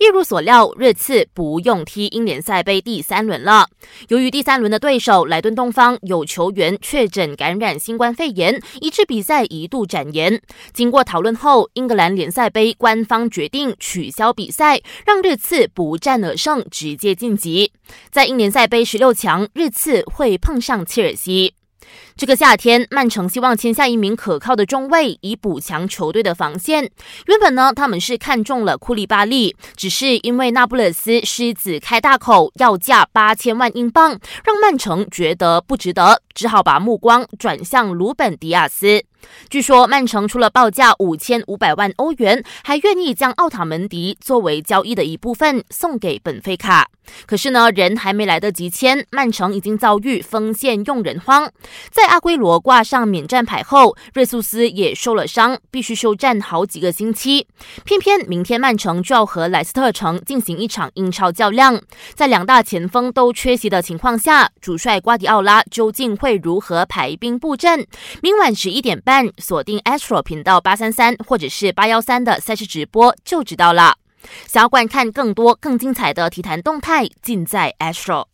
一如所料，热刺不用踢英联赛杯第三轮了。由于第三轮的对手莱顿东方有球员确诊感染新冠肺炎，以致比赛一度展延。经过讨论后，英格兰联赛杯官方决定取消比赛，让热刺不战而胜，直接晋级。在英联赛杯十六强，热刺会碰上切尔西。这个夏天，曼城希望签下一名可靠的中卫，以补强球队的防线。原本呢，他们是看中了库利巴利，只是因为那不勒斯狮子开大口要价八千万英镑，让曼城觉得不值得，只好把目光转向鲁本迪亚斯。据说曼城除了报价五千五百万欧元，还愿意将奥塔门迪作为交易的一部分送给本菲卡。可是呢，人还没来得及签，曼城已经遭遇锋线用人荒。在阿圭罗挂上免战牌后，瑞苏斯也受了伤，必须休战好几个星期。偏偏明天曼城就要和莱斯特城进行一场英超较量，在两大前锋都缺席的情况下，主帅瓜迪奥拉究竟会如何排兵布阵？明晚十一点半，锁定 Astro 频道八三三或者是八幺三的赛事直播就知道了。想要观看更多更精彩的体坛动态，尽在 Astro。